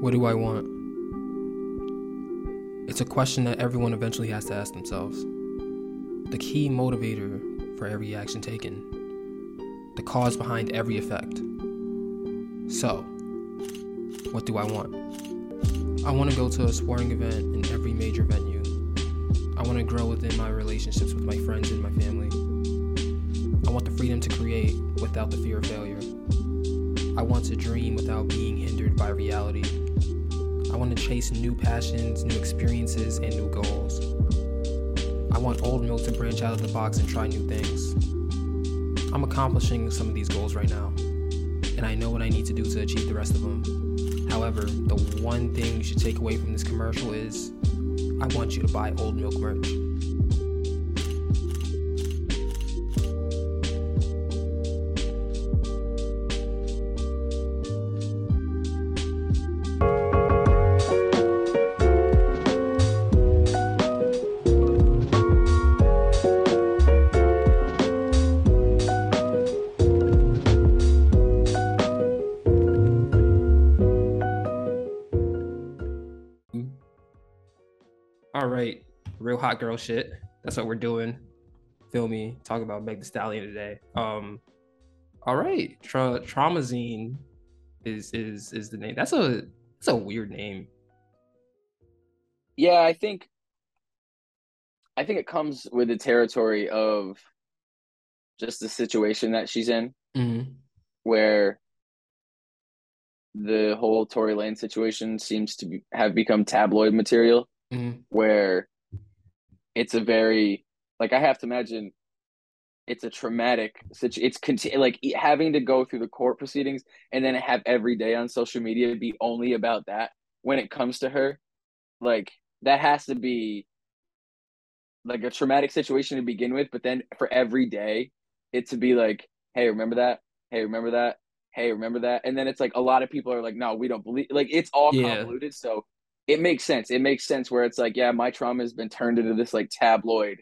What do I want? It's a question that everyone eventually has to ask themselves. The key motivator for every action taken, the cause behind every effect. So, what do I want? I want to go to a sporting event in every major venue. I want to grow within my relationships with my friends and my family. I want the freedom to create without the fear of failure. I want to dream without being hindered by reality. I want to chase new passions, new experiences, and new goals. I want Old Milk to branch out of the box and try new things. I'm accomplishing some of these goals right now, and I know what I need to do to achieve the rest of them. However, the one thing you should take away from this commercial is I want you to buy Old Milk merch. Hot girl shit. That's what we're doing. Feel me? Talk about Meg the Stallion today. Um, all right, Tra- Traumazine is is is the name. That's a that's a weird name. Yeah, I think I think it comes with the territory of just the situation that she's in, Mm-hmm. where the whole Tory Lanez situation seems to be, have become tabloid material, Mm-hmm. where it's a very like I have to imagine it's a traumatic situation. It's conti- like having to go through the court proceedings and then have every day on social media be only about that when it comes to her. Like that has to be like a traumatic situation to begin with, but then for every day it to be like, hey, remember that? Hey, remember that? Hey, remember that? And then it's like a lot of people are like, no, we don't believe like it's all Yeah. convoluted. So it makes sense. It makes sense where it's like, yeah, my trauma has been turned into this like tabloid.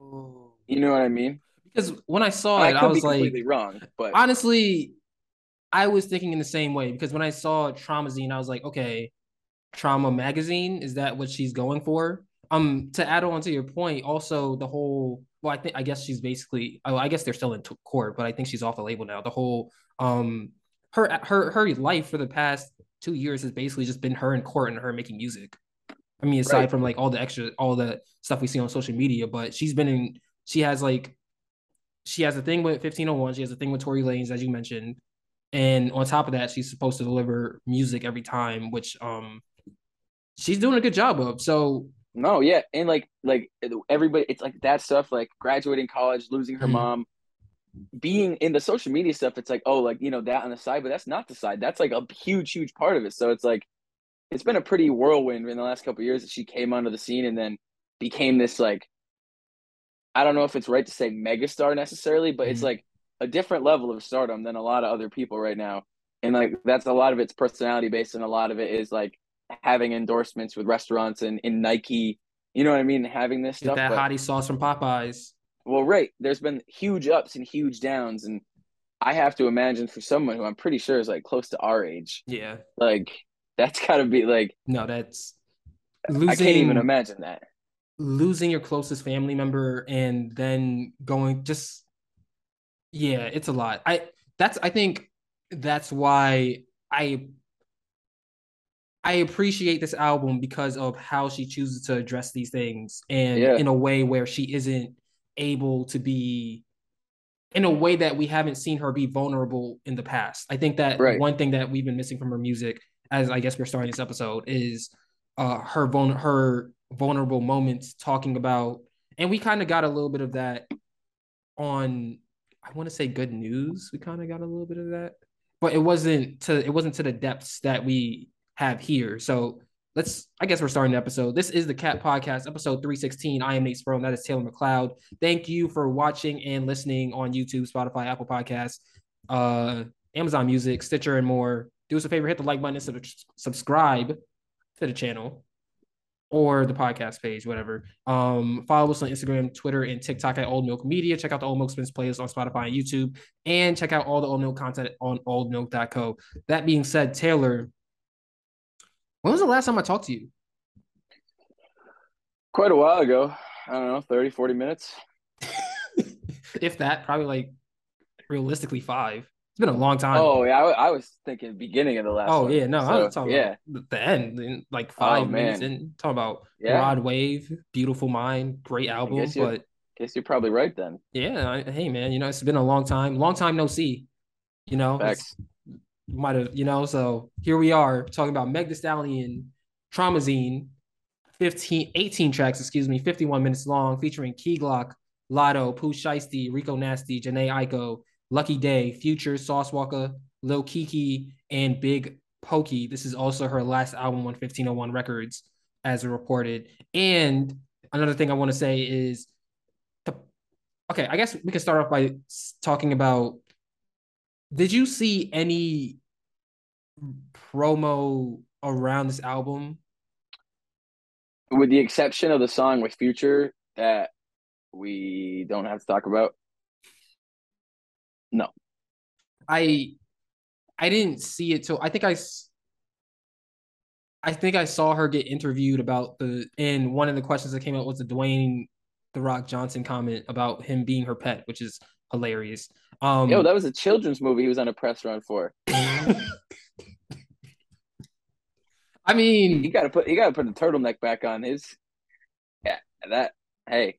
You know what I mean? Because when I saw it, I I, was like, completely wrong, but honestly, I was thinking in the same way because when I saw Traumazine, I was like, okay, Trauma Magazine, is that what she's going for? Um, to add on to your point, also the whole, well, I think I guess she's basically, oh, I guess they're still in t- court, but I think she's off the label now. The whole, um, her her her life for the past two years has basically just been her in court and her making music. I mean, aside Right. from like all the extra, all the stuff we see on social media, but she's been in, she has like, she has a thing with 1501, she has a thing with Tory Lanez, as you mentioned. And on top of that, she's supposed to deliver music every time, which um she's doing a good job of. So no, yeah, and like like everybody, it's like that stuff, like graduating college, losing her Mhm. mom, being in the social media stuff. It's like, oh, like you know that on the side, but that's not the side. That's like a huge, huge part of it. So it's like, it's been a pretty whirlwind in the last couple of years that she came onto the scene and then became this like, I don't know if it's right to say megastar necessarily, but it's Mhm. like a different level of stardom than a lot of other people right now. And like that's a lot of it's personality based, and a lot of it is like having endorsements with restaurants and in Nike. You know what I mean? Having this get stuff. that but- hottie sauce from Popeyes. Well, right. There's been huge ups and huge downs, and I have to imagine for someone who I'm pretty sure is like close to our age, Yeah. like that's got to be like No, that's losing. I can't even imagine that. losing your closest family member and then going just yeah, it's a lot. I that's I think that's why I I appreciate this album because of how she chooses to address these things and Yeah. in a way where she isn't able to be in a way that we haven't seen her be vulnerable in the past. I think that Right. one thing that we've been missing from her music, as I guess we're starting this episode, is uh her vul- her vulnerable moments talking about, and we kind of got a little bit of that on I want to say good news. We kind of got a little bit of that, but it wasn't to it wasn't to the depths that we have here. So let's I guess we're starting the episode. This is the Cat Podcast, episode 316. I am Nate Sperl, that is Taylor McLeod. Thank you for watching and listening on YouTube, Spotify, Apple Podcasts, uh, Amazon Music, Stitcher, and more. Do us a favor, hit the like button and sub- subscribe to the channel. or the podcast page, whatever. Um, follow us on Instagram, Twitter, and TikTok at Old Milk Media. Check out the Old Milk Spins playlist on Spotify and YouTube, and check out all the Old Milk content on oldmilk.co. That being said, Taylor, when was the last time I talked to you? Quite a while ago. I don't know, 30, 40 minutes. if that, probably like realistically five. It's been a long time. Oh yeah, I, I was thinking beginning of the last. Oh one. yeah, no, So, I was talking yeah. about the end, like oh, five Oh, minutes, and talking about Yeah. Rod Wave, Beautiful Mind, great album. guess But Guess you're probably right then. yeah, I, hey man, you know it's been a long time, long time no see. You know. Might have, you know. So here we are talking about Meg Thee Stallion, Traumazine, 15, 18 tracks, excuse me, 51 minutes long, featuring Key Glock, Latto, Pooh Shiesty, Rico Nasty, Jhené Aiko, Lucky Daye, Future, Sauce Walka, Lil Kiki, and Big Pokey. This is also her last album on 1501 Records, as reported. And another thing I want to say is, okay, I guess we can start off by talking about. Did you see any promo around this album? With the exception of the song with Future that we don't have to talk about. No. I I didn't see it till I think I I think I saw her get interviewed about the and one of the questions that came out was the Dwayne the Rock Johnson comment about him being her pet, which is hilarious. Um Yo, that was a children's movie he was on a press run for. I mean, You gotta put you gotta put the turtleneck back on his Yeah, that hey.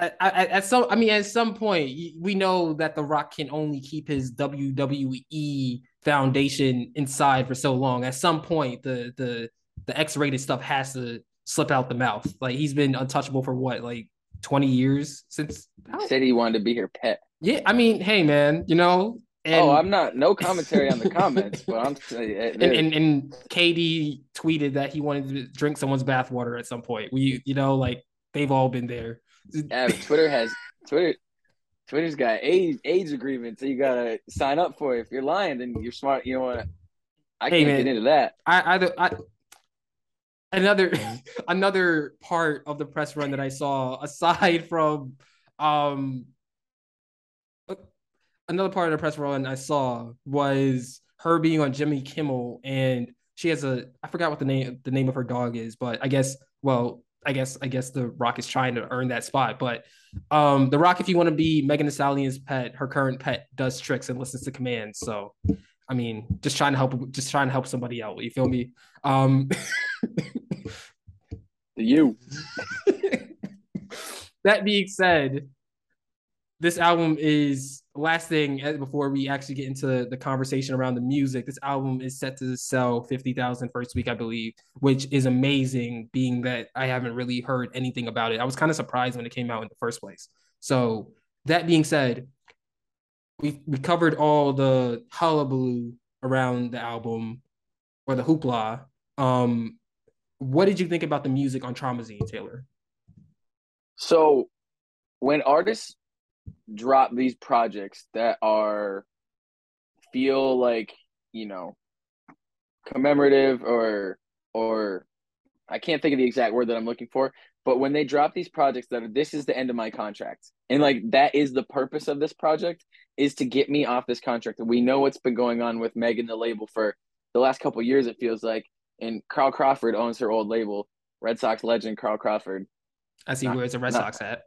I, I, at some, I mean, at some point, we know that The Rock can only keep his WWE foundation inside for so long. At some point, the the the X-rated stuff has to slip out the mouth. Like he's been untouchable for what, like twenty years since. Said he wanted to be her pet. Yeah, I mean, hey man, you know. And, oh, I'm not no commentary on the comments, but I'm and, and and KD tweeted that he wanted to drink someone's bathwater at some point. We, you know, like they've all been there. Yeah, Twitter has Twitter. Twitter's got age age agreements that you gotta sign up for. If you're lying, then you're smart. You know what? I Hey, can't man. get into that. I, I, I another another part of the press run that I saw aside from um another part of the press run I saw was her being on Jimmy Kimmel and she has a I forgot what the name the name of her dog is, but I guess well I guess I guess the Rock is trying to earn that spot, but um the Rock if you want to be Megan Thee Stallion's pet, her current pet does tricks and listens to commands, so I mean, just trying to help, just trying to help somebody out. You feel me? Um, You. that being said, this album is last thing uh, before we actually get into the conversation around the music. This album is set to sell 50,000 first week, I believe, which is amazing, being that I haven't really heard anything about it. I was kind of surprised when it came out in the first place. So, that being said, we we covered all the hullabaloo around the album or the hoopla. Um, what did you think about the music on Traumazine, Taylor? So when artists drop these projects that are feel like, you know, commemorative or or I can't think of the exact word that I'm looking for, but when they drop these projects that are this is the end of my contract. And like that is the purpose of this project is to get me off this contract. And we know what's been going on with Megan the label for the last couple of years it feels like and Carl Crawford owns her old label, Red Sox legend Carl Crawford. I see Not- where it's a Red not- Sox hat.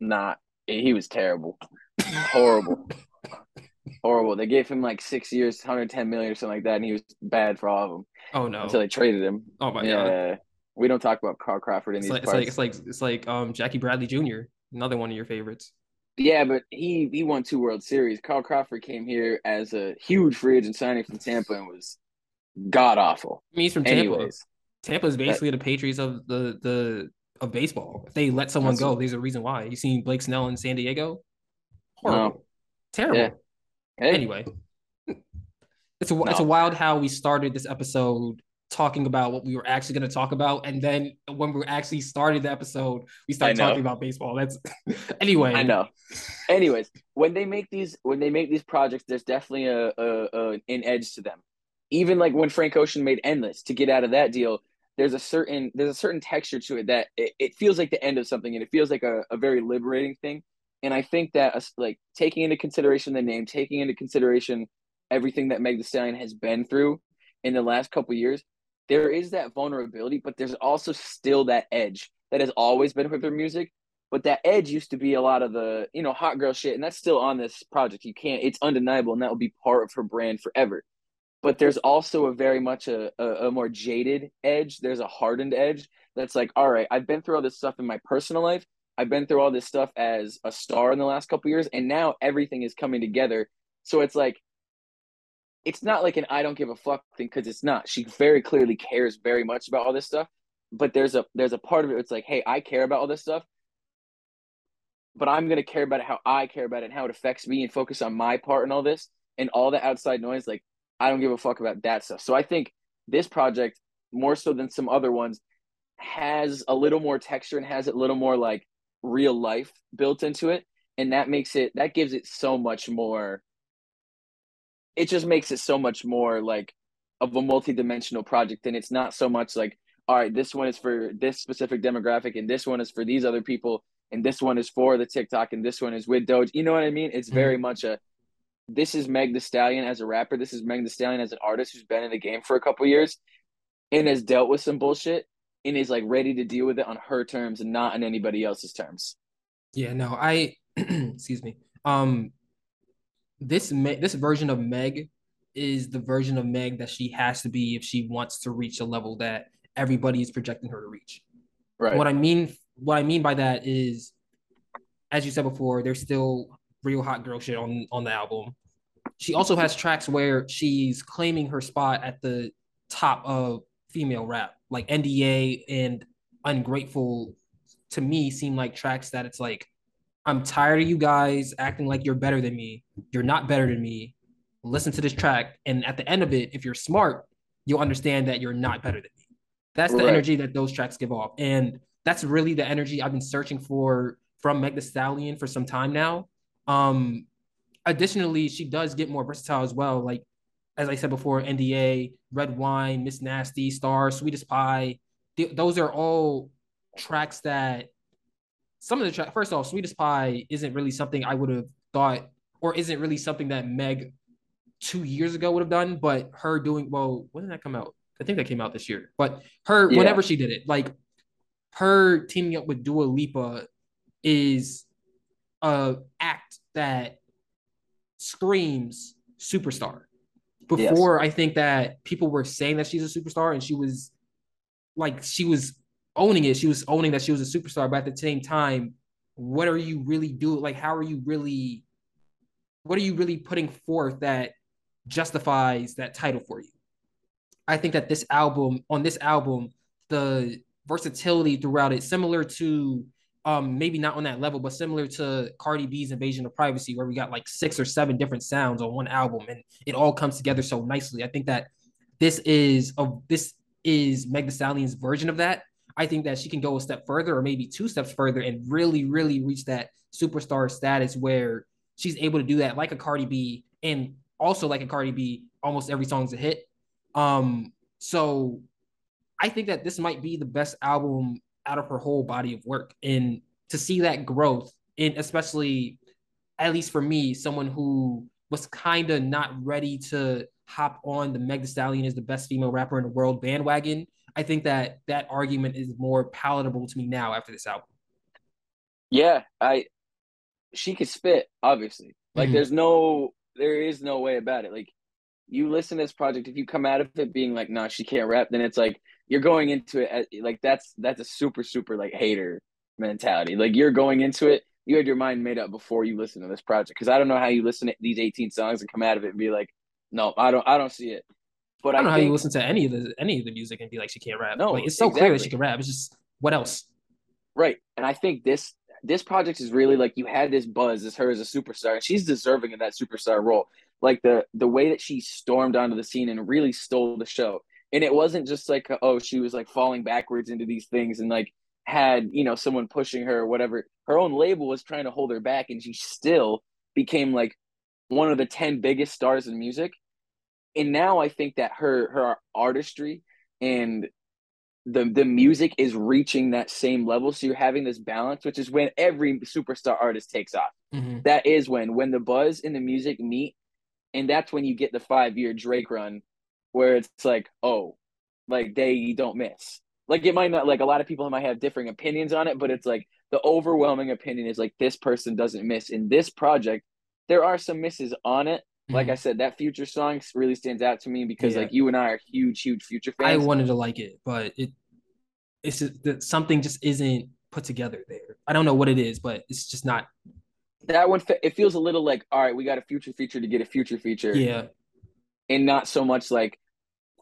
Not he was terrible. Horrible. Horrible. They gave him like six years, 110 million or something like that, and he was bad for all of them Oh no! until they traded him. oh my yeah. god! We don't talk about Carl Crawford in It's these like, it's parts. like it's like it's like um Jackie Bradley Jr. Another one of your favorites. yeah, but he he won two World Series. Carl Crawford came here as a huge free agent signing from Tampa and was god awful. I mean, he's from Tampa. Anyways, Tampa is basically the Patriots of the the of baseball. If they let someone go, there's a reason why. You seen Blake Snell in San Diego? Horrible, terrible. Yeah. hey, Anyway, it's a it's a wild how we started this episode talking about what we were actually going to talk about, and then when we actually started the episode, we started talking about baseball. That's anyway. I know. Anyways, when they make these when they make these projects, there's definitely a, a, a an edge to them. Even like when Frank Ocean made Endless to get out of that deal, there's a certain there's a certain texture to it that it, it feels like the end of something and it feels like a, a very liberating thing. And i think that like taking into consideration the name taking into consideration everything that meg the stallion has been through in the last couple years there is that vulnerability but there's also still that edge that has always been with her music. But that edge used to be a lot of the you know hot girl shit and that's still on this project. You can't it's undeniable and that will be part of her brand forever but there's also a very much a, a, a, more jaded edge. There's a hardened edge that's like, all right, I've been through all this stuff in my personal life. I've been through all this stuff as a star in the last couple years, and now everything is coming together. So it's like, it's not like an I don't give a fuck thing because it's not. She very clearly cares very much about all this stuff, but there's a there's a part of it. It's like, hey, I care about all this stuff, but I'm gonna care about it how I care about it and how it affects me, and focus on my part and all this and all the outside noise. Like I don't give a fuck about that stuff. So I think this project, more so than some other ones, has a little more texture and has a little more like real life built into it. And that makes it, that gives it so much more, it just makes it so much more like of a multi-dimensional project. And it's not so much like, all right, this one is for this specific demographic and this one is for these other people and this one is for the TikTok and this one is with Doge. You know what I mean? It's very mm-hmm. much a this is Meg the Stallion as a rapper. This is Meg the Stallion as an artist who's been in the game for a couple years and has dealt with some bullshit and is like ready to deal with it on her terms and not on anybody else's terms. Yeah, no, I excuse me. Um this this version of Meg is the version of Meg that she has to be if she wants to reach a level that everybody is projecting her to reach. Right. What I mean what I mean by that is as you said before, there's still real hot girl shit on on the album. She also has tracks where she's claiming her spot at the top of female rap, like NDA and Ungrateful. To me, seem like tracks that it's like, I'm tired of you guys acting like you're better than me. You're not better than me. Listen to this track, and at the end of it, if you're smart, you'll understand that you're not better than me. That's the right. energy that those tracks give off, and that's really the energy I've been searching for from Meg The Stallion for some time now. Um, additionally, she does get more versatile as well. Like as I said before, NDA, Red Wine, Miss Nasty, Star, Sweetest Pie. Th- those are all tracks that some of the tracks. First off, Sweetest Pie isn't really something I would have thought, or isn't really something that Meg two years ago would have done. But her doing well, when did that come out? I think that came out this year. But her, yeah. whenever she did it, like her teaming up with Dua Lipa is a act that screams superstar. Before yes. I think that people were saying that she's a superstar and she was like she was owning it. She was owning that she was a superstar, but at the same time, what are you really doing? Like, how are you really what are you really putting forth that justifies that title for you? I think that this album, on this album, the versatility throughout it, similar to um maybe not on that level, but similar to Cardi B's Invasion of Privacy, where we got like six or seven different sounds on one album, and it all comes together so nicely. I think that this is a this is Meg Thee Stallion's version of that. I think that she can go a step further, or maybe two steps further, and really, really reach that superstar status where she's able to do that, like a Cardi B, and also like a Cardi B. Almost every song's a hit. Um, so I think that this might be the best album out of her whole body of work. And to see that growth, and especially at least for me, someone who was kind of not ready to hop on the Meg Thee Stallion is the best female rapper in the world bandwagon. I think that that argument is more palatable to me now after this album. Yeah, I she could spit, obviously. Like mm-hmm. there's no there is no way about it. Like you listen to this project, if you come out of it being like, nah, she can't rap, then it's like you're going into it as, like that's that's a super super like hater mentality. Like you're going into it, you had your mind made up before you listen to this project. Because I don't know how you listen to these 18 songs and come out of it and be like, no, I don't, I don't see it. But I don't I know think, how you listen to any of the any of the music and be like, she can't rap. No, like, it's so exactly. clear that she can rap. It's just what else? Right, and I think this this project is really like you had this buzz as her as a superstar, and she's deserving of that superstar role. Like the the way that she stormed onto the scene and really stole the show and it wasn't just like oh she was like falling backwards into these things and like had you know someone pushing her or whatever her own label was trying to hold her back and she still became like one of the 10 biggest stars in music and now i think that her her artistry and the the music is reaching that same level. So you're having this balance, which is when every superstar artist takes off. Mhm. That is when when the buzz and the music meet, and that's when you get the five year Drake run, where it's like, oh, like they don't miss. Like it might not like a lot of people might have differing opinions on it, but it's like the overwhelming opinion is like this person doesn't miss. In this project, there are some misses on it. Like Mhm. I said, that future song really stands out to me because Yeah. like you and I are huge, huge future I wanted to like it, but it it's just that something just isn't put together there. I don't know what it is, but it's just not. that one it feels a little like all right we got a future feature to get a future feature Yeah, and not so much like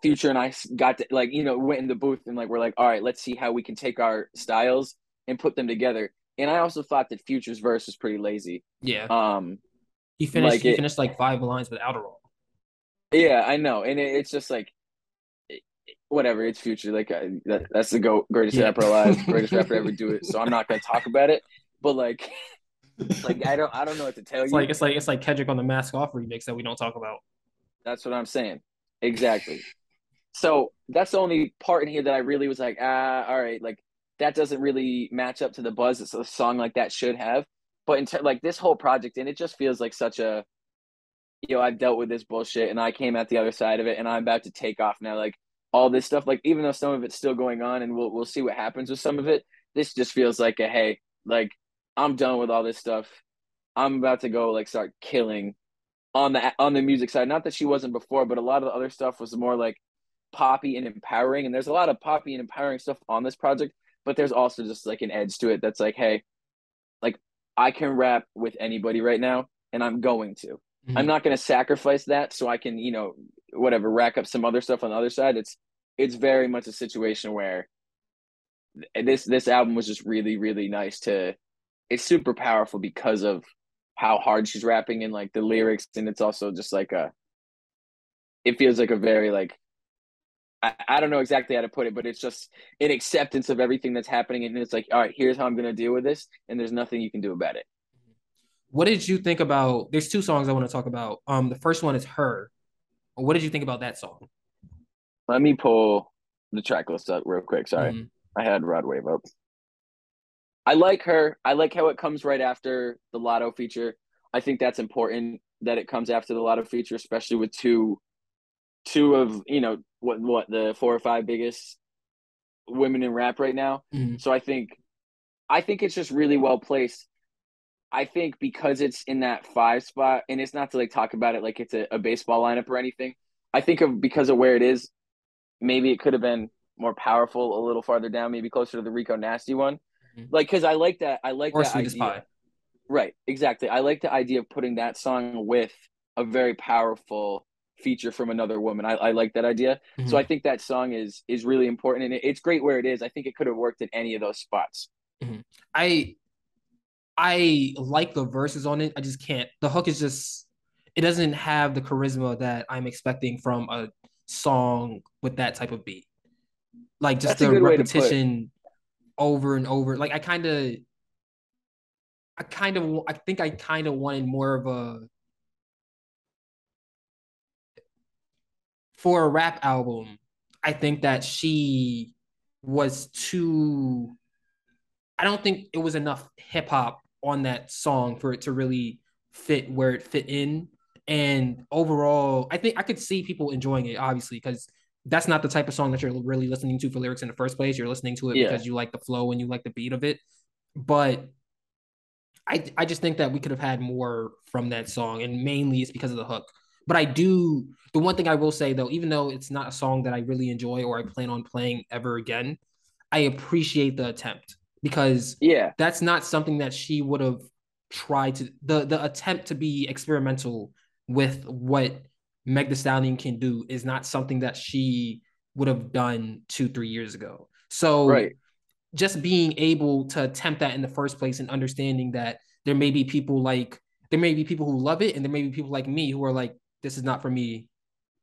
future and I got to like you know went in the booth and like we're like all right let's see how we can take our styles and put them together and i also thought that future's verse was pretty lazy yeah. um He finished. like he it- finished like five lines with Adderall. yeah i know and it, it's just like whatever it's future like uh, that, that's the go greatest Yeah. rapper alive greatest rapper ever do it so i'm not gonna talk about it but like like i don't i don't know what to tell It's you like it's like it's like Kendrick on the Mask Off remix that we don't talk about. That's what I'm saying. Exactly. So that's the only part in here that I really was like, ah, all right, like that doesn't really match up to the buzz that a song like that should have. But in ter- like this whole project, and it just feels like such a, you know, I've dealt with this bullshit, and I came at the other side of it, and I'm about to take off now. Like all this stuff, like even though some of it's still going on, and we'll we'll see what happens with some of it. This just feels like a hey, like I'm done with all this stuff. I'm about to go like start killing on the on the music side. Not that she wasn't before, but a lot of the other stuff was more like poppy and empowering. And there's a lot of poppy and empowering stuff on this project, but there's also just like an edge to it that's like, hey, like I can rap with anybody right now, and I'm going to. Mhm. I'm not going to sacrifice that so I can, you know, whatever, rack up some other stuff on the other side. It's it's very much a situation where this this album was just really really nice to. It's super powerful because of how hard she's rapping and like the lyrics, and it's also just like a. It feels like a very like. I, I don't know exactly how to put it, but it's just an acceptance of everything that's happening, and it's like, all right, here's how I'm gonna deal with this, and there's nothing you can do about it. What did you think about? There's two songs I want to talk about. Um, the first one is "Her." What did you think about that song? Let me pull the track list up real quick. Sorry. Mhm. I had Rod Wave up. I like her. I like how it comes right after the Latto feature. I think that's important that it comes after the Latto feature, especially with two, two of you know what what the four or five biggest women in rap right now. Mhm. So I think, I think it's just really well placed. I think because it's in that five spot, and it's not to like talk about it like it's a, a baseball lineup or anything. I think of because of where it is, maybe it could have been more powerful a little farther down, maybe closer to the Rico Nasty one. Mhm. Like, because I like that. I like Or that "Sweet as idea. Pie." Right, exactly. I like the idea of putting that song with a very powerful feature from another woman. I, I like that idea. Mhm. So I think that song is is really important, and it, it's great where it is. I think it could have worked in any of those spots. I I like the verses on it. I just can't. The hook is just it doesn't have the charisma that I'm expecting from a song with that type of beat. Like just That's the good way to put it. repetition over and over. Like I kind of I kind of I think I kind of wanted more of a for a rap album. I think that she was too I don't think it was enough hip hop on that song for it to really fit where it fit in. And overall, I think I could see people enjoying it, obviously, because that's not the type of song that you're really listening to for lyrics in the first place. You're listening to it Yeah. because you like the flow and you like the beat of it. But I I just think that we could have had more from that song, and mainly it's because of the hook. But I do the one thing I will say though, even though it's not a song that I really enjoy or I plan on playing ever again, I appreciate the attempt because Yeah, that's not something that she would have tried to the the attempt to be experimental with what Meg the Stallion can do is not something that she would have done two three years ago. So right. just being able to attempt that in the first place and understanding that there may be people like there may be people who love it and there may be people like me who are like this is not for me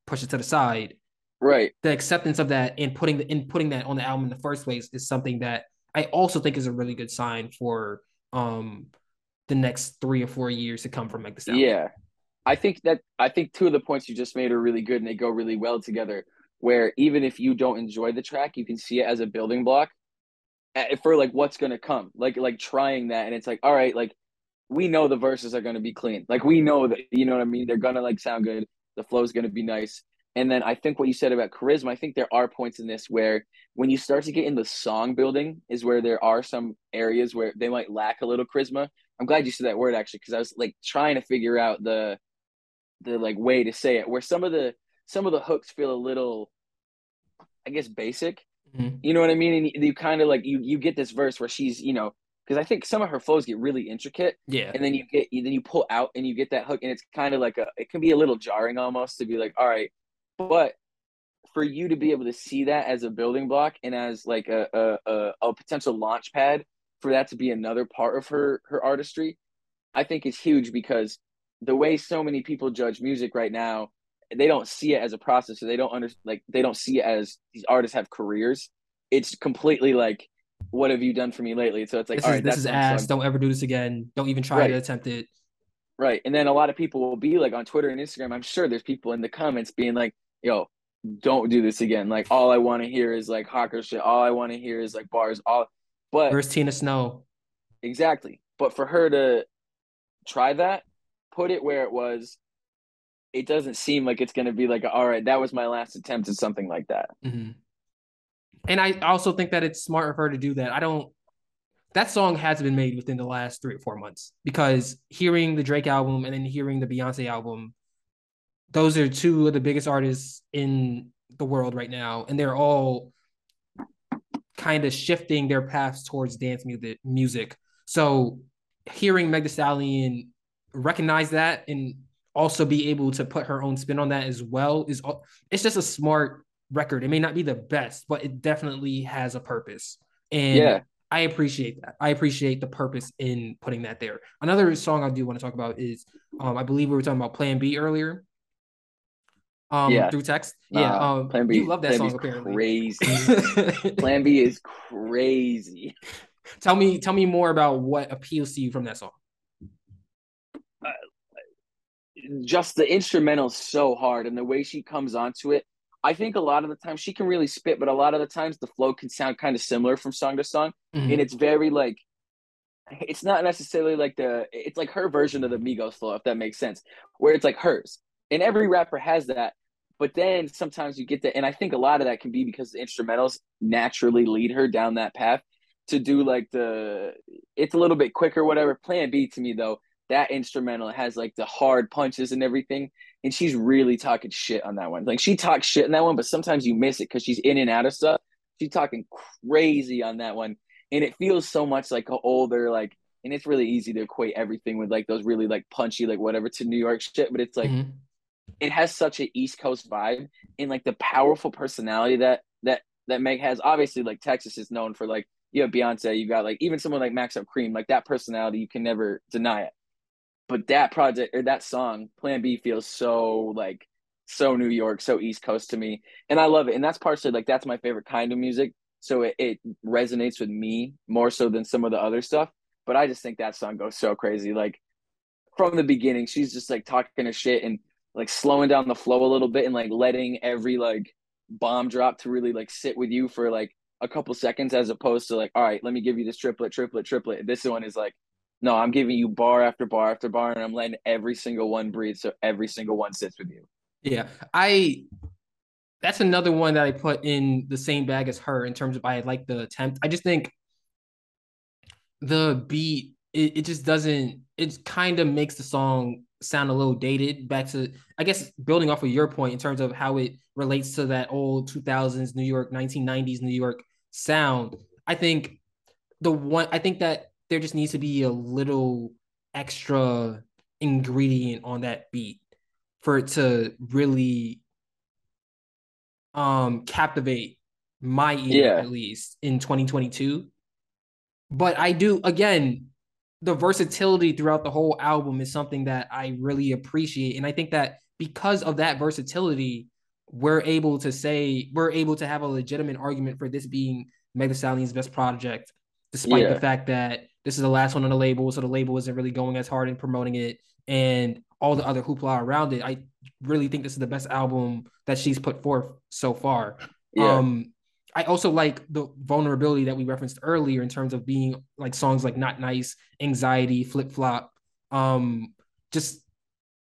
push it to the side Right. the acceptance of that and putting the in putting that on the album in the first place is something that I also think is a really good sign for um the next three or four years to come from Meg the Stallion. Yeah. I think that I think two of the points you just made are really good and they go really well together. where even if you don't enjoy the track, you can see it as a building block for like what's gonna come. Like like trying that, and it's like, all right, like we know the verses are gonna be clean. Like we know that you know what I mean. They're gonna like sound good. The flow's gonna be nice. And then I think what you said about charisma, I think there are points in this where when you start to get in the song building is where there are some areas where they might lack a little charisma. I'm glad you said that word actually because I was like trying to figure out the the like way to say it where some of the some of the hooks feel a little I guess basic. Mm-hmm. You know what I mean? And you, you kind of like you you get this verse where she's, you know, because I think some of her flows get really intricate. Yeah. And then you get then you pull out and you get that hook and it's kind of like a it can be a little jarring almost to be like, all right, but for you to be able to see that as a building block and as like a a, a, a potential launch pad for that to be another part of her her artistry, I think is huge because the way so many people judge music right now, they don't see it as a process. So they don't under like they don't see it as these artists have careers. It's completely like, what have you done for me lately? So it's like, this is, this is ass. Don't ever do this again. Don't even try right. to attempt it. Right. And then a lot of people will be like on Twitter and Instagram. I'm sure there's people in the comments being like, yo, don't do this again. Like all I want to hear is like hawker shit. All I want to hear is like bars. All but where's Tina Snow? Exactly. But for her to try that, put it where it was, it doesn't seem like it's going to be like, all right, that was my last attempt at something like that. Mm-hmm. And I also think that it's smart of her to do that. I don't. That song has been made within the last three or four months because hearing the Drake album and then hearing the Beyonce album those are two of the biggest artists in the world right now, and they're all kind of shifting their paths towards dance music. So hearing Meg Thee Stallion recognize that and also be able to put her own spin on that as well is it's just a smart record. It may not be the best, but it definitely has a purpose. And yeah. I appreciate that. I appreciate the purpose in putting that there. Another song I do want to talk about is um, I believe we were talking about Plan B earlier um yeah. through text. Yeah, um Plan B, you love that Plan song apparently. Crazy. Plan B is crazy. Tell me tell me more about what appeals to you from that song. Uh, just the instrumental so hard and the way she comes onto it. I think a lot of the time she can really spit, but a lot of the times the flow can sound kind of similar from song to song. Mm-hmm. And it's very like it's not necessarily like the it's like her version of the Migos flow, if that makes sense. Where it's like hers. And every rapper has that, but then sometimes you get that, and I think a lot of that can be because the instrumentals naturally lead her down that path to do like the it's a little bit quicker, whatever. Plan B to me though, that instrumental has like the hard punches and everything, and she's really talking shit on that one. Like she talks shit in that one, but sometimes you miss it because she's in and out of stuff. She's talking crazy on that one, and it feels so much like an older like. And it's really easy to equate everything with like those really like punchy like whatever to New York shit, but it's like mm-hmm it has such an East Coast vibe and like the powerful personality that that that Meg has. Obviously, like Texas is known for like you have Beyonce, you got like even someone like Maxo Kream, like that personality, you can never deny it. But that project or that song, Plan B, feels so like so New York, so East Coast to me, and I love it. And that's partially like that's my favorite kind of music, so it, it resonates with me more so than some of the other stuff. But I just think that song goes so crazy, like from the beginning, she's just like talking to shit and like slowing down the flow a little bit and like letting every like bomb drop to really like sit with you for like a couple seconds as opposed to like all right let me give you this triplet triplet triplet this one is like no i'm giving you bar after bar after bar and i'm letting every single one breathe so every single one sits with you. Yeah i that's another one that i put in the same bag as her in terms of i like the attempt. I just think the beat it, it just doesn't it kind of makes the song sound a little dated back to i guess building off of your point in terms of how it relates to that old 2000s new york 1990s new york sound. I think the one i think that there just needs to be a little extra ingredient on that beat for it to really um captivate my ear yeah. at least in 2022 but i do again the versatility throughout the whole album is something that I really appreciate. And I think that because of that versatility, we're able to say we're able to have a legitimate argument for this being Meg Thee Stallion's best project, despite yeah. the fact that this is the last one on the label, so the label isn't really going as hard in promoting it. And all the other hoopla around it, I really think this is the best album that she's put forth so far. Yeah. Um, I also like the vulnerability that we referenced earlier in terms of being like songs like Not Nice, Anxiety, Flip Flop, um, just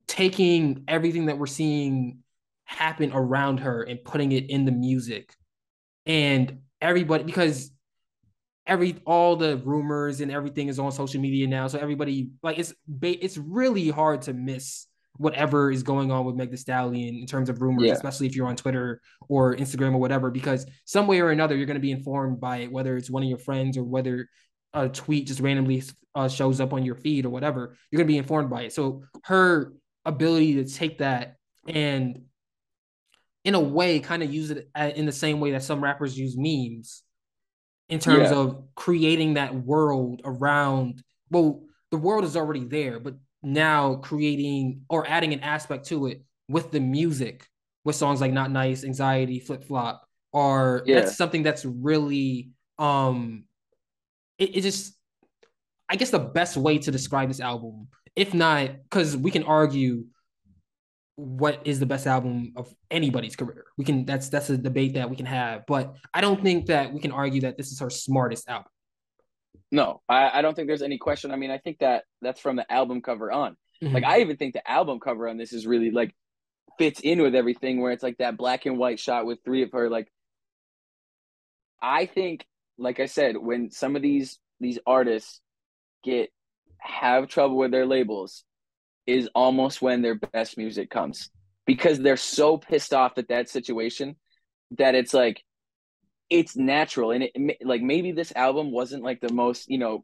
taking everything that we're seeing happen around her and putting it in the music. And everybody, because every all the rumors and everything is on social media now, so everybody like it's it's really hard to miss whatever is going on with Meg Thee Stallion in terms of rumors, yeah. especially if you're on Twitter or Instagram or whatever, because some way or another you're going to be informed by it, whether it's one of your friends or whether a tweet just randomly uh, shows up on your feed or whatever. You're going to be informed by it. So her ability to take that and in a way kind of use it in the same way that some rappers use memes in terms yeah. of creating that world around well the world is already there but now creating or adding an aspect to it with the music with songs like not nice anxiety flip flop or yeah. that's something that's really um it, it just i guess the best way to describe this album if not because we can argue what is the best album of anybody's career we can that's that's a debate that we can have but i don't think that we can argue that this is her smartest album no, I, I don't think there's any question. I mean, I think that that's from the album cover on. Mm-hmm. Like, I even think the album cover on this is really like fits in with everything where it's like that black and white shot with three of her. Like, I think, like I said, when some of these these artists get have trouble with their labels, is almost when their best music comes because they're so pissed off at that situation that it's like it's natural. And it like maybe this album wasn't like the most you know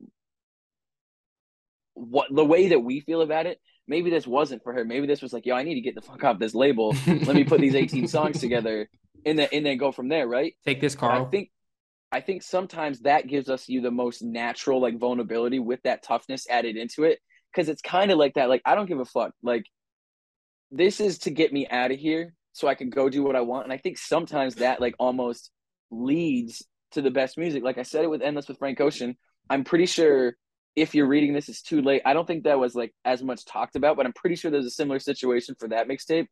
what the way that we feel about it. Maybe this wasn't for her. Maybe this was like yo i need to get the fuck off this label. Let me put these 18 songs together and then and then go from there right? Take this carl. i think i think sometimes that gives us you the most natural like vulnerability with that toughness added into it because it's kind of like that like i don't give a fuck like this is to get me out of here so i can go do what i want and i think sometimes that like almost leads to the best music. Like I said it with Endless with Frank Ocean. I'm pretty sure if you're reading this, it's too late. I don't think that was like as much talked about, but I'm pretty sure there's a similar situation for that mixtape.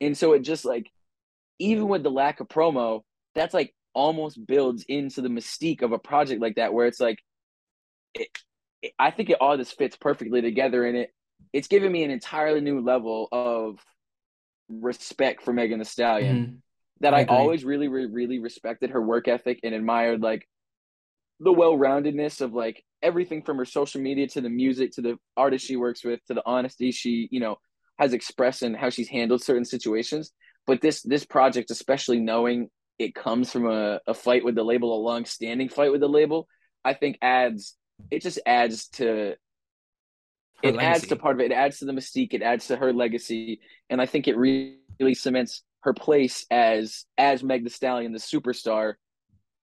And so it just like, even with the lack of promo, that's like almost builds into the mystique of a project like that, where it's like, it, I think it all just fits perfectly together, and it. It's given me an entirely new level of respect for Megan Thee Stallion. Mm-hmm. that I, I always really, really, really respected her work ethic and admired like the well-roundedness of like everything from her social media to the music to the artist she works with to the honesty she you know has expressed and how she's handled certain situations. But this this project especially knowing it comes from a, a fight with the label a long-standing fight with the label i think adds it just adds to her it legacy. adds to part of it it adds to the mystique it adds to her legacy and i think it really, cements her place as as Meg The Stallion, the superstar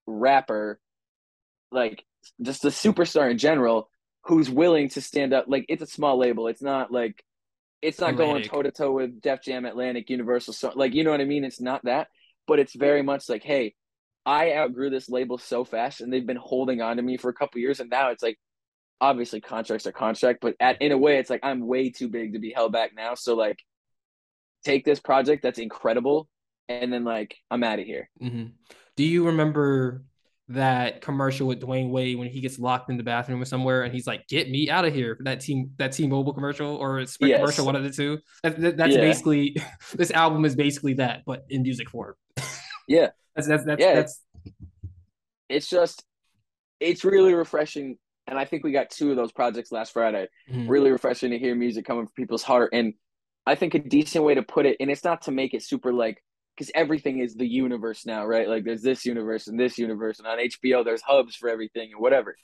rapper, like just the superstar in general, who's willing to stand up. Like it's a small label. It's not like it's not Atlantic. going toe to toe with Def Jam, Atlantic, Universal. So like you know what I mean? It's not that, but it's very much like, hey, I outgrew this label so fast, and they've been holding on to me for a couple years, and now it's like obviously contracts are contract, but at in a way, it's like I'm way too big to be held back now. So like take this project that's incredible and then like I'm out of here. Mm-hmm. Do you remember that commercial with Dwyane Wade when he gets locked in the bathroom or somewhere and he's like, "Get me out of here!" For that team that T-Mobile commercial or Sprint yes. commercial, one of the two. That, that, that's yeah. basically this album is basically that, but in music form. yeah, that's that's that's, yeah. that's. It's just, it's really refreshing, and I think we got two of those projects last Friday. Mm-hmm. Really refreshing to hear music coming from people's heart, and I think a decent way to put it, and it's not to make it super like because everything is the universe now, right? Like there's this universe and this universe, and on HBO there's hubs for everything and whatever.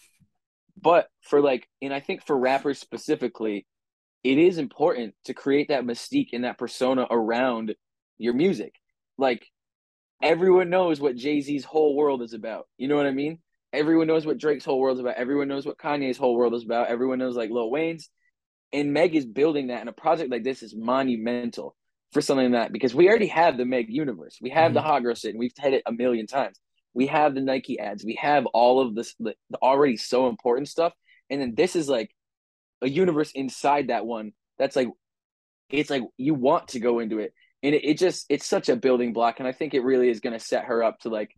But for like, and I think for rappers specifically, it is important to create that mystique and that persona around your music. Like everyone knows what Jay Z's whole world is about. You know what I mean? Everyone knows what Drake's whole world is about. Everyone knows what Kanye's whole world is about. Everyone knows like Lil Wayne's and Meg is building that, and a project like this is monumental for something like that because we already have the Meg universe. We have mm-hmm. the hot girl and we've had it a million times. We have the Nike ads. We have all of this the, the already so important stuff, and then this is like a universe inside that one that's like it's like you want to go into it. And it, it just it's such a building block. And I think it really is gonna set her up to like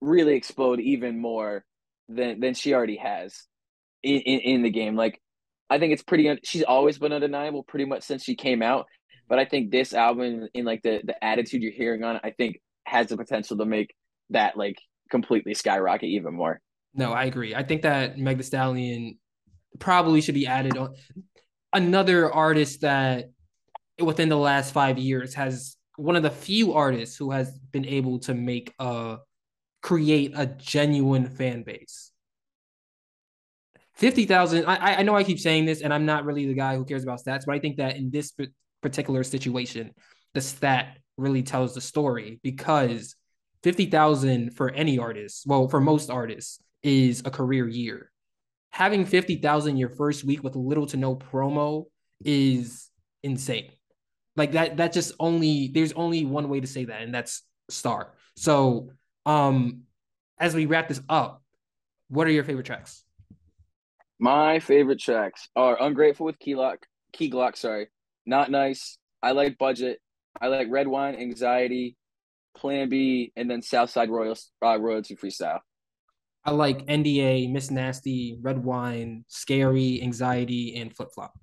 really explode even more than than she already has in, in, in the game. Like I think it's pretty. She's always been undeniable, pretty much since she came out. But I think this album, in like the the attitude you're hearing on, it, I think has the potential to make that like completely skyrocket even more. No, I agree. I think that Meg Thee Stallion probably should be added on. Another artist that within the last five years has one of the few artists who has been able to make a create a genuine fan base. 50,000. I, I know I keep saying this, and I'm not really the guy who cares about stats, but I think that in this particular situation, the stat really tells the story because 50,000 for any artist, well, for most artists, is a career year. Having 50,000 your first week with little to no promo is insane. Like that, that just only, there's only one way to say that, and that's star. So, um, as we wrap this up, what are your favorite tracks? My favorite tracks are Ungrateful with Key Glock, Key Glock, sorry. Not Nice. I like Budget. I like Red Wine, Anxiety, Plan B, and then Southside Royal uh, Royalty Freestyle. I like NDA, Miss Nasty, Red Wine, Scary, Anxiety, and Flip Flop.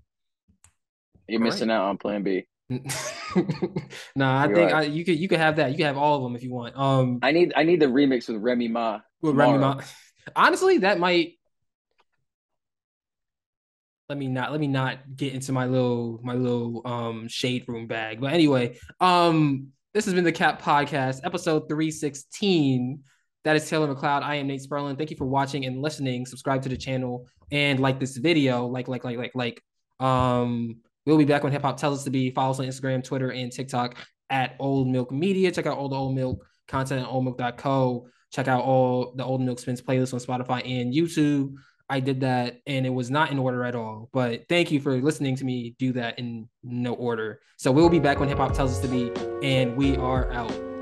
You're All missing right. out on Plan B. no, I You're think right. I, you could you could have that. You could have all of them if you want. Um, I need I need the remix with Remy Ma. With Remy Ma. Honestly, that might let me not let me not get into my little my little um shade room bag. But anyway, um this has been the Cap Podcast, episode 316. That is Taylor McLeod. I am Nate Sperlin. Thank you for watching and listening. Subscribe to the channel and like this video. Like, like, like, like, like. Um, we'll be back when hip hop tells us to be. Follow us on Instagram, Twitter, and TikTok at Old Milk Media. Check out all the Old Milk content at oldmilk.co. Check out all the Old Milk Spins playlist on Spotify and YouTube. I did that and it was not in order at all. But thank you for listening to me do that in no order. So we'll be back when hip hop tells us to be, and we are out.